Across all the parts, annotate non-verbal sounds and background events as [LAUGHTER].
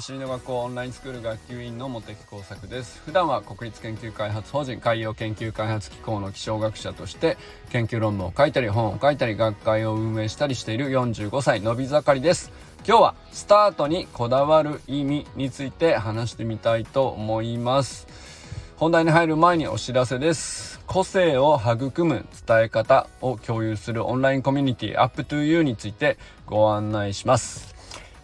走りの学校オンラインスクール学級委員の茂木耕作です。普段は国立研究開発法人海洋研究開発機構の気象学者として研究論文を書いたり本を書いたり学会を運営したりしている45歳のび盛りです。今日はスタートにこだわる意味について話してみたいと思います。本題に入る前にお知らせです。個性を育む伝え方を共有するオンラインコミュニティ UpToYou についてご案内します。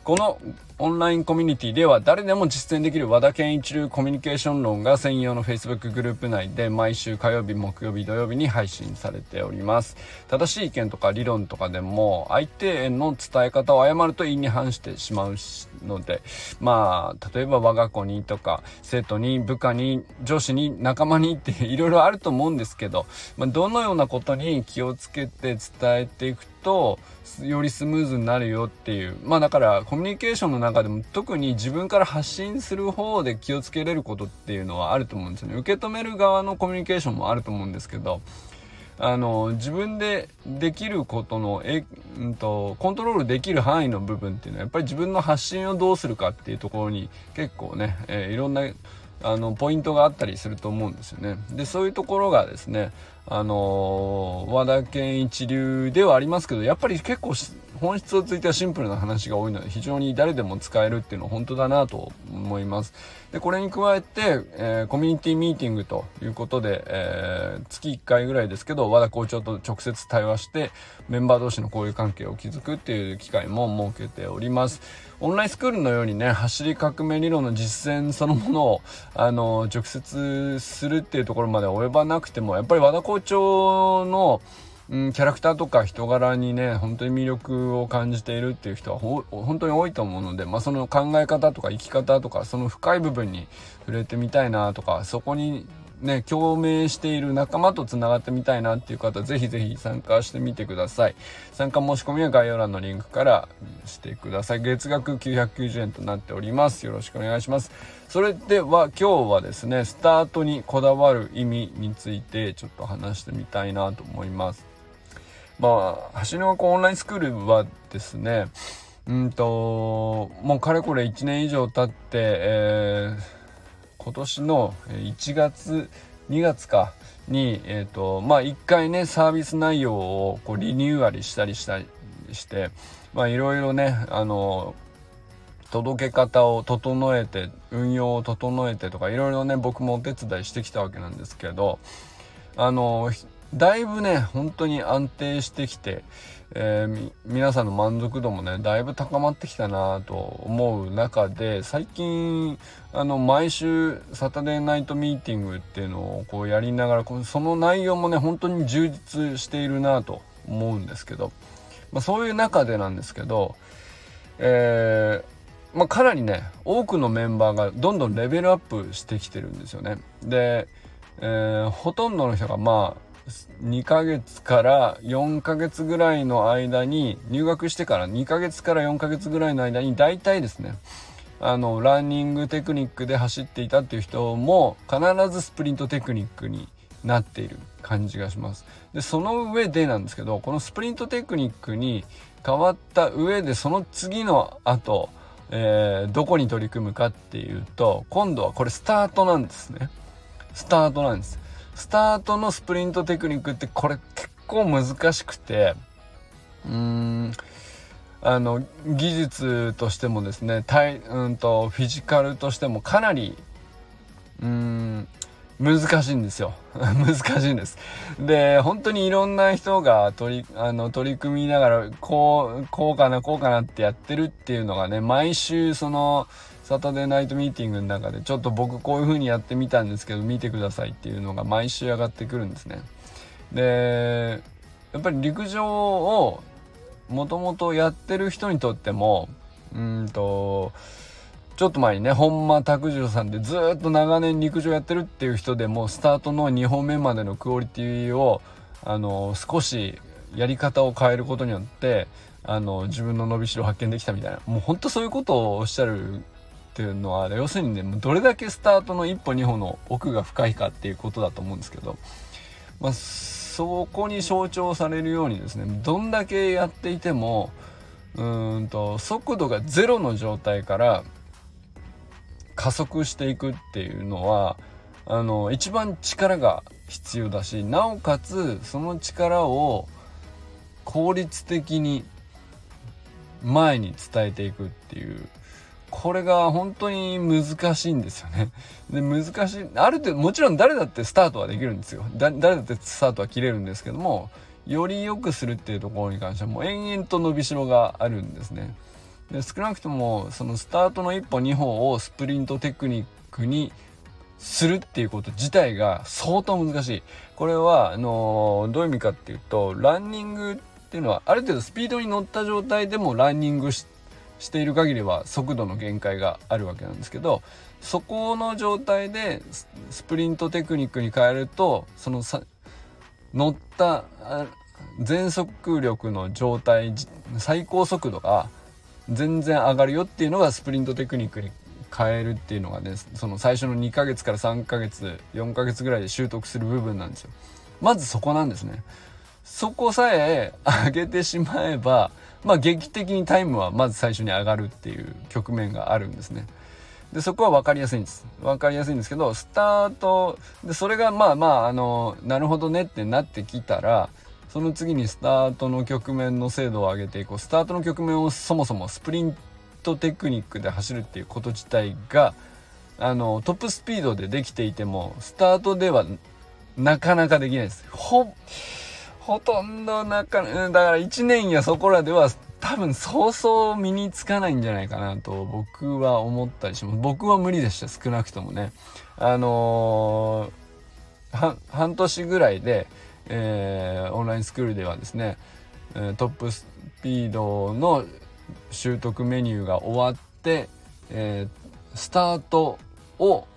このオンラインコミュニティでは誰でも実践できる和田健一流コミュニケーション論が専用の Facebook グループ内で毎週火曜日、木曜日、土曜日に配信されております。正しい意見とか理論とかでも相手への伝え方を誤ると意に反してしまうので、まあ、例えば我が子にとか生徒に部下に上司に仲間にっていろいろあると思うんですけど、まあ、どのようなことに気をつけて伝えていくとよりスムーズになるよっていうまあだからコミュニケーションの中でも特に自分から発信する方で気をつけれることっていうのはあると思うんですよね受け止める側のコミュニケーションもあると思うんですけどあの自分でできることのえ、うんと、コントロールできる範囲の部分っていうのはやっぱり自分の発信をどうするかっていうところに結構ね、えー、いろんなあのポイントがあったりすると思うんですよね。でそういうところがですねあの和田健一流ではありますけどやっぱり結構本質をついてはシンプルな話が多いので非常に誰でも使えるっていうのは本当だなと思います。でこれに加えて、えー、コミュニティミーティングということで、えー、月1回ぐらいですけど和田校長と直接対話してメンバー同士の交友関係を築くっていう機会も設けております。オンラインスクールのようにね走り革命理論の実践そのものをあの直接するっていうところまで及ばなくてもやっぱり和田校長のうん、キャラクターとか人柄にね、本当に魅力を感じているっていう人は本当に多いと思うので、まあその考え方とか生き方とか、その深い部分に触れてみたいなとか、そこにね、共鳴している仲間と繋がってみたいなっていう方、ぜひぜひ参加してみてください。参加申し込みは概要欄のリンクからしてください。月額990円となっております。よろしくお願いします。それでは今日はですね、スタートにこだわる意味についてちょっと話してみたいなと思います。まあ、橋の学校オンラインスクールはですね、うんと、もうかれこれ1年以上経って、えー、今年の1月、2月かに、えっ、ー、と、まあ1回ね、サービス内容をこうリニューアルしたりしたりして、まあいろいろね、あの、届け方を整えて、運用を整えてとか、いろいろね、僕もお手伝いしてきたわけなんですけど、あの、だいぶね、本当に安定してきて、えー、皆さんの満足度もね、だいぶ高まってきたなと思う中で、最近、あの、毎週、サタデーナイトミーティングっていうのをこうやりながら、その内容もね、本当に充実しているなと思うんですけど、まあ、そういう中でなんですけど、えー、まあ、かなりね、多くのメンバーがどんどんレベルアップしてきてるんですよね。で、えー、ほとんどの人がまあ、2ヶ月から4ヶ月ぐらいの間に入学してから2ヶ月から4ヶ月ぐらいの間に大体ですねあのランニングテクニックで走っていたっていう人も必ずスプリントテクニックになっている感じがします。でその上でなんですけどこのスプリントテクニックに変わった上でその次の後、えー、どこに取り組むかっていうと今度はこれスタートなんですね。スタートなんです。スタートのスプリントテクニックってこれ結構難しくて、うーん、あの、技術としてもですね、体、うんと、フィジカルとしてもかなり、うーん、難しいんですよ。[LAUGHS] 難しいんです。で、本当にいろんな人が取り、あの、取り組みながら、こう、こうかな、こうかなってやってるっていうのがね、毎週その、サタデーナイトミーティングの中でちょっと僕こういう風にやってみたんですけど見てくださいっていうのが毎週上がってくるんですね。でやっぱり陸上をもともとやってる人にとってもうんとちょっと前にね本間拓次郎さんでずっと長年陸上やってるっていう人でもスタートの2本目までのクオリティをあの少しやり方を変えることによってあの自分の伸びしろ発見できたみたいなもうほんとそういうことをおっしゃるっていうのは要するにねどれだけスタートの一歩二歩の奥が深いかっていうことだと思うんですけど、まあ、そこに象徴されるようにですねどんだけやっていてもうんと速度がゼロの状態から加速していくっていうのはあの一番力が必要だしなおかつその力を効率的に前に伝えていくっていうこれが本当に難しいんですよね。[LAUGHS] で、難しい。ある程度、もちろん誰だってスタートはできるんですよ。誰だってスタートは切れるんですけども、より良くするっていうところに関してはもう延々と伸びしろがあるんですね。で少なくともそのスタートの一歩二歩をスプリントテクニックにするっていうこと自体が相当難しい。これは、あのどういう意味かっていうと、ランニングっていうのはある程度スピードに乗った状態でもランニングししている限りは速度の限界があるわけなんですけど、そこの状態でスプリントテクニックに変えると、そのさ乗った全速力の状態最高速度が全然上がるよっていうのがスプリントテクニックに変えるっていうのがねその最初の2ヶ月から3ヶ月4ヶ月ぐらいで習得する部分なんですよ。まずそこなんですね。そこさえ上げてしまえばまあ劇的にタイムはまず最初に上がるっていう局面があるんですね。でそこは分かりやすいんです。分かりやすいんですけどスタートでそれがまあまああのなるほどねってなってきたらその次にスタートの局面の精度を上げていこう。スタートの局面をそもそもスプリントテクニックで走るっていうこと自体があのトップスピードでできていてもスタートではなかなかできないです。ほほとんどなかだから1年やそこらでは多分そうそう身につかないんじゃないかなと僕は思ったりします。僕は無理でした少なくともね。あのー、半年ぐらいで、えー、オンラインスクールではですねトップスピードの習得メニューが終わって、えー、スタートを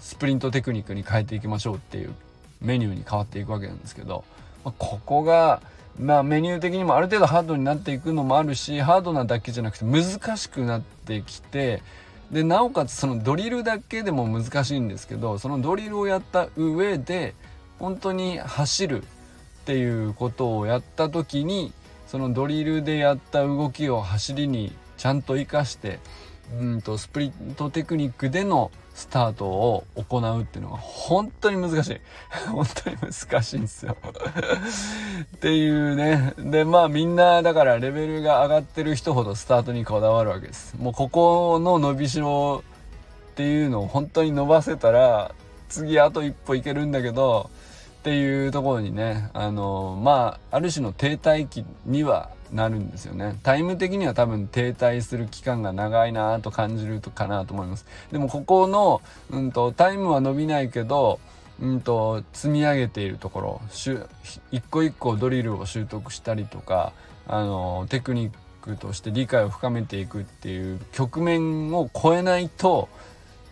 スプリントテクニックに変えていきましょうっていうメニューに変わっていくわけなんですけど、ここがまあメニュー的にもある程度ハードになっていくのもあるしハードなだけじゃなくて難しくなってきてでなおかつそのドリルだけでも難しいんですけどそのドリルをやった上で本当に走るっていうことをやった時にそのドリルでやった動きを走りにちゃんと活かしてうんとスプリントテクニックでのスタートを行うっていうのが本当に難しい。[LAUGHS] 本当に難しいんですよ [LAUGHS] っていうね。で、まあみんなだからレベルが上がってる人ほどスタートにこだわるわけです。もうここの伸びしろっていうのを本当に伸ばせたら次あと一歩いけるんだけどっていうところにね、あの、まあある種の停滞期にはなるんですよねタイム的には多分停滞する期間が長いなと感じるかなと思いますでもここの、うんと、タイムは伸びないけどうんと積み上げているところ一個一個ドリルを習得したりとかあのテクニックとして理解を深めていくっていう局面を超えないと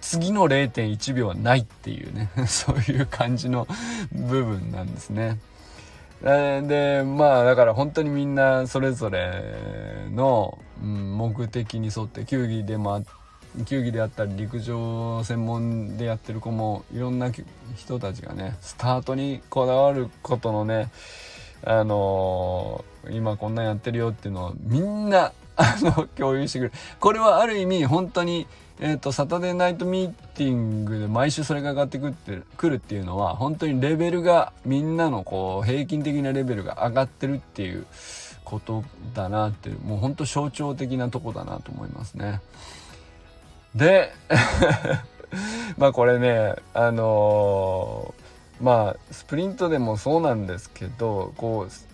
次の0.1秒はないっていうね [LAUGHS] そういう感じの部分なんですね。でまあだから本当にみんなそれぞれの、うん、目的に沿って球技でも球技であったり陸上専門でやってる子もいろんな人たちがねスタートにこだわることのねあのー、今こんなんやってるよっていうのをみんなあの共有してくる。これはある意味本当にえっ、ー、と、サタデーナイトミーティングで毎週それが上がってくってくるっていうのは、本当にレベルが、みんなのこう、平均的なレベルが上がってるっていうことだなっていう、もう本当象徴的なとこだなと思いますね。で、[LAUGHS] まあこれね、あのー、まあ、スプリントでもそうなんですけど、こう、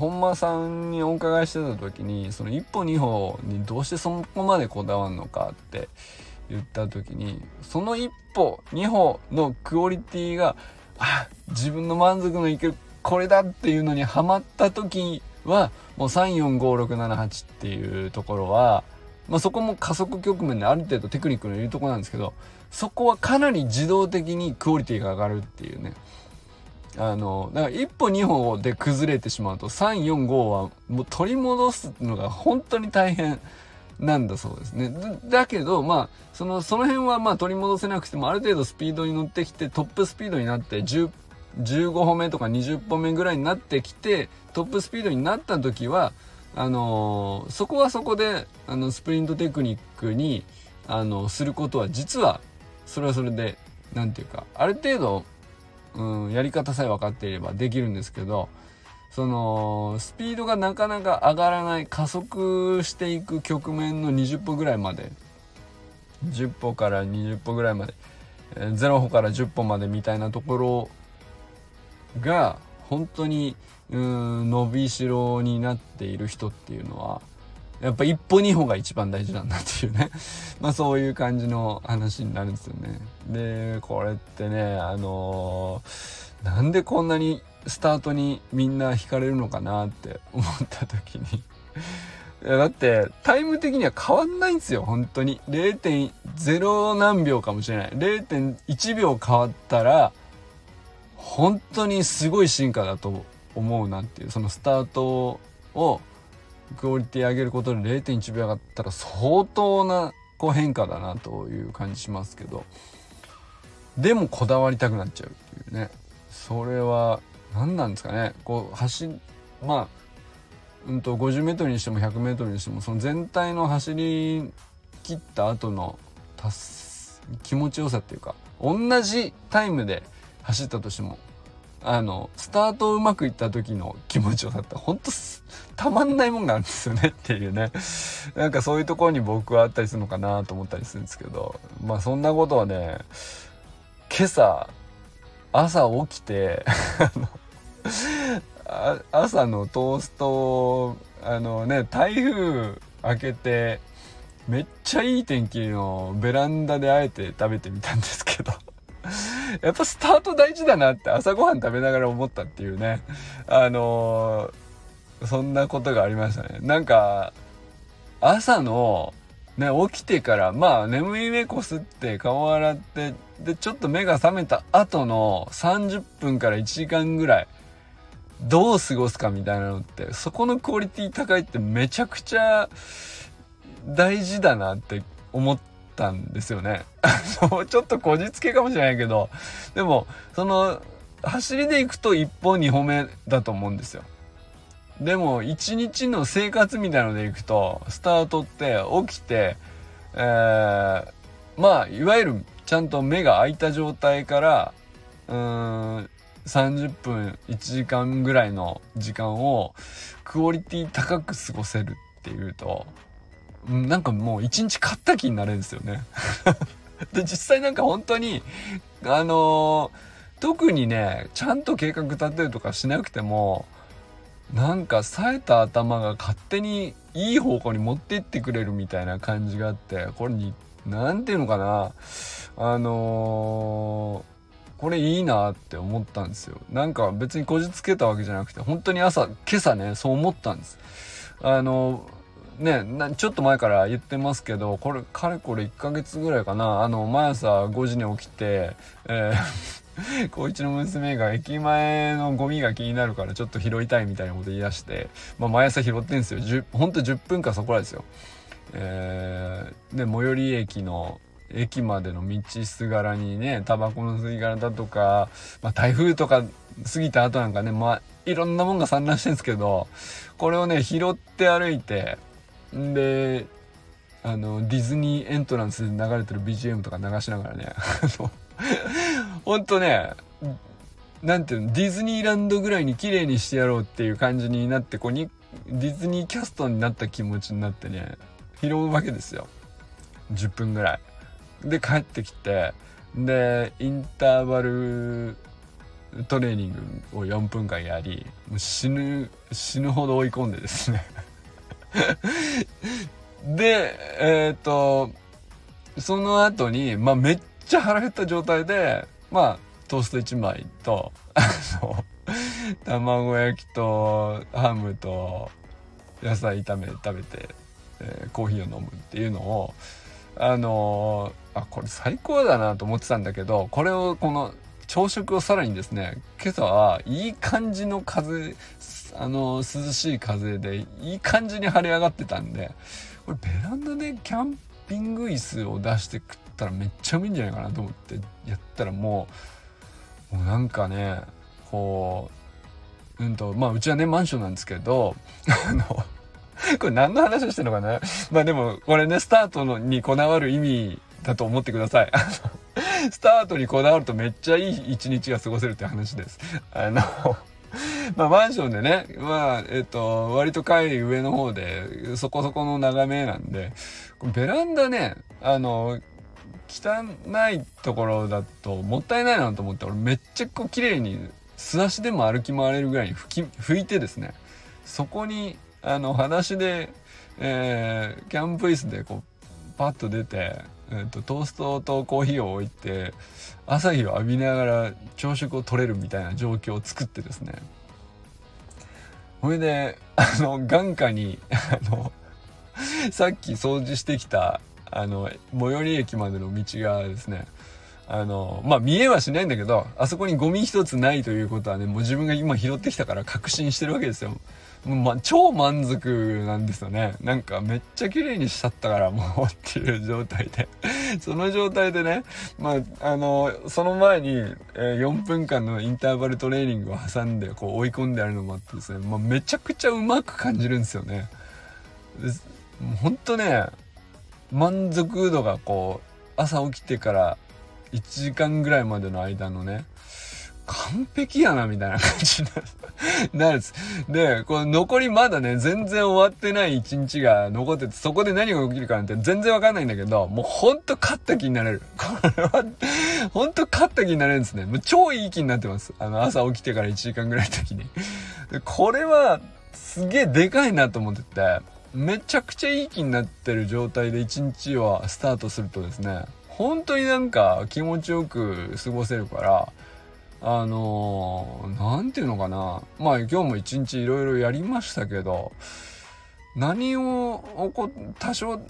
本間さんにお伺いしてた時にその1歩2歩にどうしてそこまでこだわるのかって言った時にその1歩2歩のクオリティがあ自分の満足のいけるこれだっていうのにはまった時はもう345678っていうところは、まあ、そこも加速局面である程度テクニックのいるとこなんですけどそこはかなり自動的にクオリティが上がるっていうね。あの、だから一歩二歩で崩れてしまうと、3、4、5はもう取り戻すのが本当に大変なんだそうですね。だけど、まあ、その、その辺はまあ取り戻せなくても、ある程度スピードに乗ってきて、トップスピードになって10、15歩目とか20歩目ぐらいになってきて、トップスピードになった時は、あのー、そこはそこで、あの、スプリントテクニックに、あのすることは実はそれはそれで何て言うかある程度、うん、やり方さえ分かっていればできるんですけどそのスピードがなかなか上がらない加速していく局面の20歩ぐらいまで。10歩から20歩ぐらいまで。0歩から10歩までみたいなところが本当にうん伸びしろになっている人っていうのはやっぱ一歩二歩が一番大事なんだっていうね。[LAUGHS] まあそういう感じの話になるんですよね。でこれってねあのー、なんでこんなにスタートにみんな惹かれるのかなって [LAUGHS] 思った時に。いやだってタイム的には変わんないんですよ本当に。0.0何秒かもしれない。0.1秒変わったら本当にすごい進化だと思うなっていうそのスタートをクオリティ上げることで0.1秒上がったら相当なこう変化だなという感じしますけど。でもこだわりたくなっちゃうっていうね。それは何なんですかねこう走まあうんと 50m にしても 100m にしてもその全体の走り切った後の気持ちよさっていうか同じタイムで走ったとしてもあの、スタートうまくいった時の気持ちよさってほんとたまんないもんがあるんですよね [LAUGHS] っていうね。なんかそういうところに僕はあったりするのかなと思ったりするんですけど、まあそんなことはね、今朝、朝起きて朝のトースト、あのね、台風明けて、めっちゃいい天気のベランダであえて食べてみたんですけど [LAUGHS] やっぱスタート大事だなって朝ごはん食べながら思ったっていうね。あのー、そんなことがありましたね。なんか、朝の、ね、起きてから、まあ、眠い目こすって顔洗って、で、ちょっと目が覚めた後の30分から1時間ぐらい、どう過ごすかみたいなのって、そこのクオリティ高いってめちゃくちゃ大事だなって思ったんですよね。[LAUGHS] ちょっとこじつけかもしれないけど、でも、その、走りで行くと1本2歩目だと思うんですよ。でも、1日の生活みたいので行くと、スタートって起きて、えー、まあ、いわゆるちゃんと目が開いた状態から、うーん、30分1時間ぐらいの時間をクオリティ高く過ごせるっていうとなんかもう一日買った気になれるんですよね。[LAUGHS] で、実際なんか本当に、あのー、特にね、ちゃんと計画立てるとかしなくても、なんか冴えた頭が勝手にいい方向に持っていってくれるみたいな感じがあって、これに、なんていうのかな、あのー、これいいなって思ったんですよ。なんか別にこじつけたわけじゃなくて、本当に朝、今朝ね、そう思ったんです。あのーね、ちょっと前から言ってますけど、これ、かれこれ1ヶ月ぐらいかな、あの、毎朝5時に起きて、えー [LAUGHS] 高一の娘が駅前のゴミが気になるからちょっと拾いたいみたいなこと言い出して、まあ、毎朝拾ってんですよ。ほんと10分かそこらですよ。えー、で、最寄り駅の駅までの道すがらにね、タバコの吸い殻だとか、まあ、台風とか過ぎた後なんかね、まあ、いろんなもんが散乱してるんですけど、これをね、拾って歩いて、であのディズニーエントランスで流れてる BGM とか流しながらね [LAUGHS] ほんとねなんていうのディズニーランドぐらいに綺麗にしてやろうっていう感じになってこうにディズニーキャストになった気持ちになってね拾うわけですよ。10分ぐらい。で帰ってきてでインターバルトレーニングを4分間やりもう死ぬ死ぬほど追い込んでですね。[LAUGHS] で、えっ、ー、と、その後に、まあ、めっちゃ腹減った状態で、まあ、トースト1枚と、あの、卵焼きと、ハムと、野菜炒め食べて、えー、コーヒーを飲むっていうのを、あのー、あ、これ最高だなと思ってたんだけど、これをこの朝食をさらにですね、今朝はいい感じの風、あの、涼しい風でいい感じに晴れ上がってたんで、これベランダでキャンピング椅子を出して食ったらめっちゃうまいんじゃないかなと思ってやったらもう、もうなんかね、こう、うんと、まあうちはね、マンションなんですけど、[LAUGHS] あの、これ何の話をしてるのかな？まあでも、これね、スタートのにこだわる意味だと思ってください。スタートにこだわるとめっちゃいい一日が過ごせるって話です。あのまあマンションでね、まあ、えっと、割と階上の方で、そこそこの眺めなんで、ベランダね、あの、汚いところだともったいないなと思って、俺めっちゃこう綺麗に素足でも歩き回れるぐらいに拭き、拭いてですね、そこに、あの、裸足で、えー、キャンプ椅子でこう、パッと出て、えーと、トーストとコーヒーを置いて朝日を浴びながら朝食を取れるみたいな状況を作ってですね。それであの眼下にあのさっき掃除してきたあの最寄り駅までの道がですねあのまあ見えはしないんだけどあそこにゴミ一つないということはねもう自分が今拾ってきたから確信してるわけですよもうま、超満足なんですよね。なんかめっちゃ綺麗にしちゃったからもう [LAUGHS] っていう状態でその状態でね、まあ、あの、その前に、え、4分間のインターバルトレーニングを挟んでこう追い込んであるのもあってですね、まあ、めちゃくちゃうまく感じるんですよね。ほんとね、満足度がこう、朝起きてから1時間ぐらいまでの間のね、完璧やな、みたいな感じになるんです。[LAUGHS] で、この残りまだね、全然終わってない一日が残ってて、そこで何が起きるかなんて全然わかんないんだけど、もうほんと勝った気になれる。これは、[LAUGHS] ほんと勝った気になれるんですね。もう超いい気になってます。あの、朝起きてから1時間ぐらいの時に。で、これは、すげえでかいなと思ってて、めちゃくちゃいい気になってる状態で一日はスタートするとですね、本当になんか気持ちよく過ごせるから、あの何、て言うのかな。まあ今日も一日いろいろやりましたけど、何をこ、多少、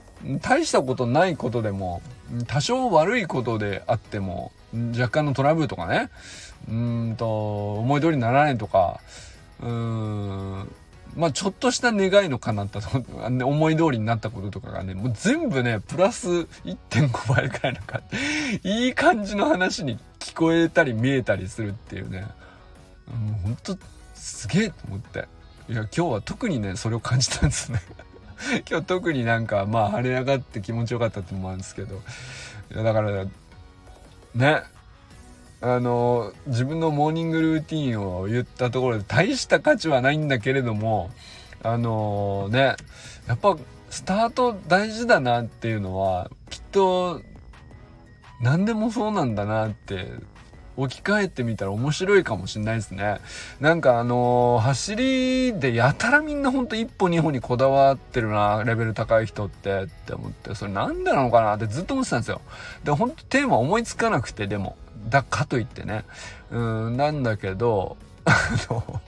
大したことないことでも、多少悪いことであっても、若干のトラブルとかね、うんと、思い通りにならないとか、うん、まあちょっとした願いの叶ったと、[LAUGHS] 思い通りになったこととかがね、もう全部ね、プラス1.5倍くらいのか、[LAUGHS] いい感じの話に聞こえたり見えたりするっていうね、もうほんとすげえと思って。いや、今日は特にね、それを感じたんですね。[LAUGHS] 今日特になんか、まあ晴れ上がって気持ちよかったってのもあるんですけど、いやだから、ね、あの自分のモーニングルーティンを言ったところで大した価値はないんだけれどもあのねやっぱスタート大事だなっていうのはきっと何でもそうなんだなって置き換えてみたら面白いかもしんないですね。なんかあのー、走りでやたらみんなほんと一歩二歩にこだわってるな、レベル高い人ってって思って、それなんでなのかなってずっと思ってたんですよ。で、ほんとテーマ思いつかなくて、でも。だかといってね。うん、なんだけど、あの、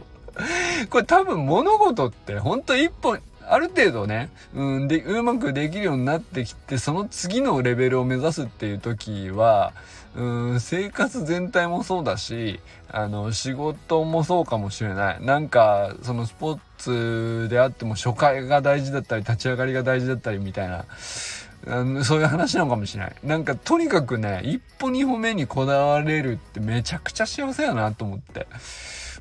これ多分物事ってほんと一本、ある程度ね、うん、で、うまくできるようになってきて、その次のレベルを目指すっていう時は、うん、生活全体もそうだし、あの、仕事もそうかもしれない。なんか、そのスポーツであっても初回が大事だったり、立ち上がりが大事だったりみたいな、そういう話なのかもしれない。なんかとにかくね、一歩二歩目にこだわれるってめちゃくちゃ幸せやなと思って。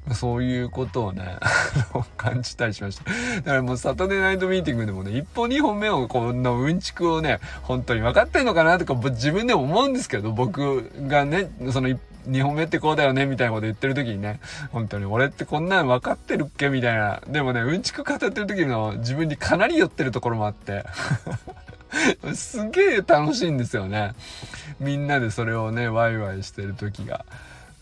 [LAUGHS] そういうことをね、[LAUGHS] 感じたりしました。だからもうサタデーナイトミーティングでもね、一歩二歩目をこんなうんちくをね、本当に分かってんのかなとか自分でも思うんですけど、僕がね、その2本目ってこうだよねみたいなこと言ってる時にね、本当に俺ってこんなん分かってるっけみたいな。でもね、うんちく語ってる時の自分にかなり寄ってるところもあって。[LAUGHS] すげえ楽しいんですよね。みんなでそれをね、ワイワイしてる時が。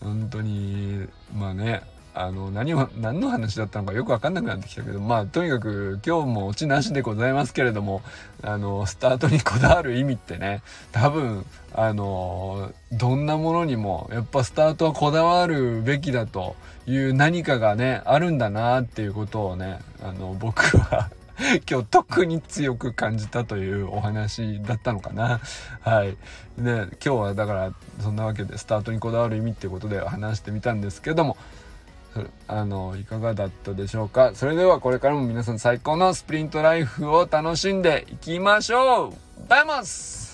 本当に、まあね、あの、何を、[LAUGHS] 何の話だったのかよくわかんなくなってきたけど、まあ、とにかく今日もオチなしでございますけれども、あの、スタートにこだわる意味ってね、多分、あの、どんなものにも、やっぱスタートはこだわるべきだという何かがね、あるんだなっていうことをね、あの、僕は [LAUGHS] 今日特に強く感じたというお話だったのかな。はい。で、今日はだから、そんなわけでスタートにこだわる意味っていうことで話してみたんですけども、あの、いかがだったでしょうか？それではこれからも皆さん最高のスプリントライフを楽しんでいきましょうバイマス